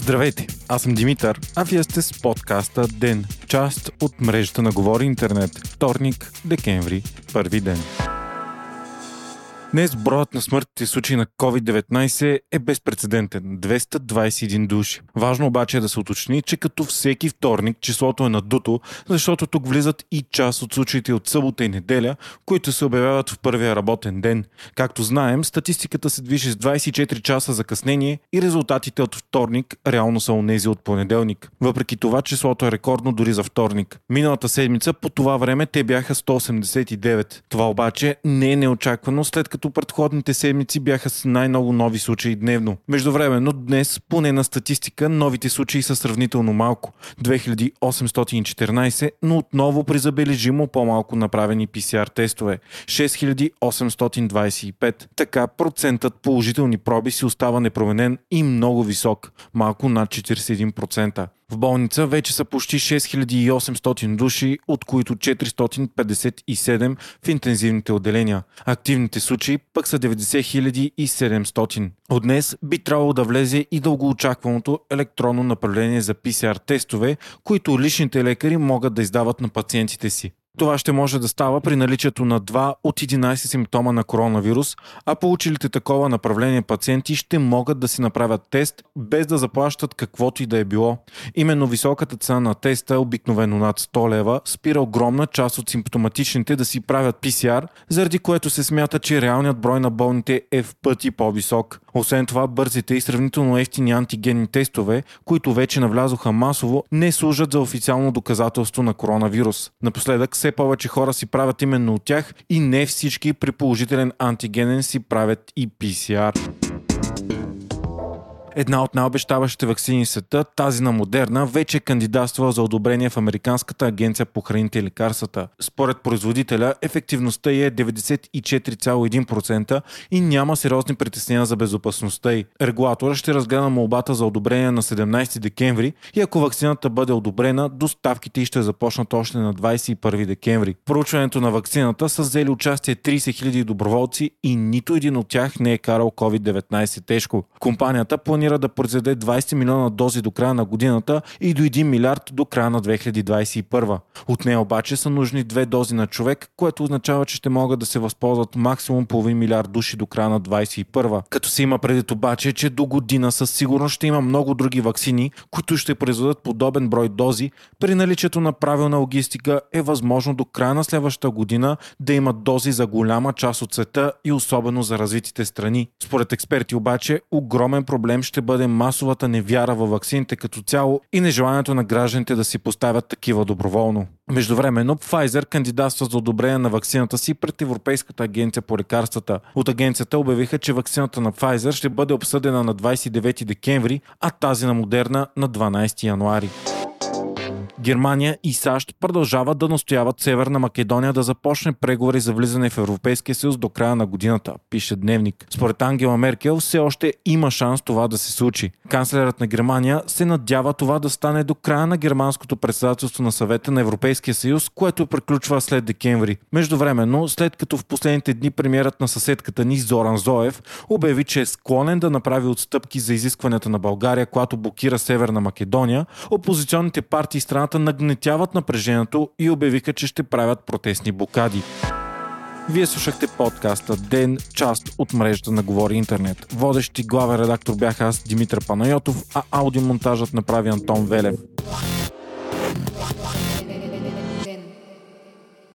Здравейте, аз съм Димитър, а вие сте с подкаста ДЕН, част от мрежата на Говори Интернет. Вторник, декември, първи ден. Днес броят на смъртните случаи на COVID-19 е безпредседентен – 221 души. Важно обаче е да се уточни, че като всеки вторник числото е надуто, защото тук влизат и част от случаите от събота и неделя, които се обявяват в първия работен ден. Както знаем, статистиката се движи с 24 часа закъснение и резултатите от вторник реално са онези от понеделник. Въпреки това числото е рекордно дори за вторник. Миналата седмица по това време те бяха 189. Това обаче не е неочаквано след като като предходните седмици бяха с най-много нови случаи дневно. Междувременно днес, поне на статистика, новите случаи са сравнително малко. 2814, но отново при забележимо по-малко направени PCR тестове. 6825. Така процентът положителни проби си остава непроменен и много висок, малко над 41%. В болница вече са почти 6800 души, от които 457 в интензивните отделения. Активните случаи пък са 90 700. От днес би трябвало да влезе и дългоочакваното електронно направление за ПСР тестове, които личните лекари могат да издават на пациентите си. Това ще може да става при наличието на 2 от 11 симптома на коронавирус, а получилите такова направление пациенти ще могат да си направят тест без да заплащат каквото и да е било. Именно високата цена на теста, обикновено над 100 лева, спира огромна част от симптоматичните да си правят PCR, заради което се смята, че реалният брой на болните е в пъти по-висок. Освен това, бързите и сравнително ефтини антигенни тестове, които вече навлязоха масово, не служат за официално доказателство на коронавирус. Напоследък все повече хора си правят именно от тях и не всички при положителен антигенен си правят и PCR. Една от най-обещаващите вакцини в света, тази на Модерна, вече е кандидатствала за одобрение в Американската агенция по храните и лекарствата. Според производителя, ефективността е 94,1% и няма сериозни притеснения за безопасността й. Регулатора ще разгледа молбата за одобрение на 17 декември и ако вакцината бъде одобрена, доставките ще започнат още на 21 декември. Проучването на вакцината са взели участие 30 000 доброволци и нито един от тях не е карал COVID-19 тежко. Компанията планира планира да произведе 20 милиона дози до края на годината и до 1 милиард до края на 2021. От нея обаче са нужни две дози на човек, което означава, че ще могат да се възползват максимум половин милиард души до края на 2021. Като се има предвид обаче, че до година със сигурност ще има много други вакцини, които ще произведат подобен брой дози, при наличието на правилна логистика е възможно до края на следващата година да има дози за голяма част от света и особено за развитите страни. Според експерти обаче, огромен проблем ще ще бъде масовата невяра във ваксините като цяло и нежеланието на гражданите да си поставят такива доброволно. Междувременно, Pfizer кандидатства за одобрение на вакцината си пред Европейската агенция по лекарствата. От агенцията обявиха, че вакцината на Pfizer ще бъде обсъдена на 29 декември, а тази на Модерна на 12 януари. Германия и САЩ продължават да настояват Северна Македония да започне преговори за влизане в Европейския съюз до края на годината, пише Дневник. Според Ангела Меркел все още има шанс това да се случи. Канцлерът на Германия се надява това да стане до края на германското председателство на съвета на Европейския съюз, което приключва след декември. Междувременно, след като в последните дни премиерът на съседката ни Зоран Зоев обяви, че е склонен да направи отстъпки за изискванията на България, която блокира Северна Македония, опозиционните партии страната хората нагнетяват напрежението и обявиха, че ще правят протестни блокади. Вие слушахте подкаста Ден, част от мрежата на Говори Интернет. Водещи главен редактор бях аз, Димитър Панайотов, а аудиомонтажът направи Антон Велев.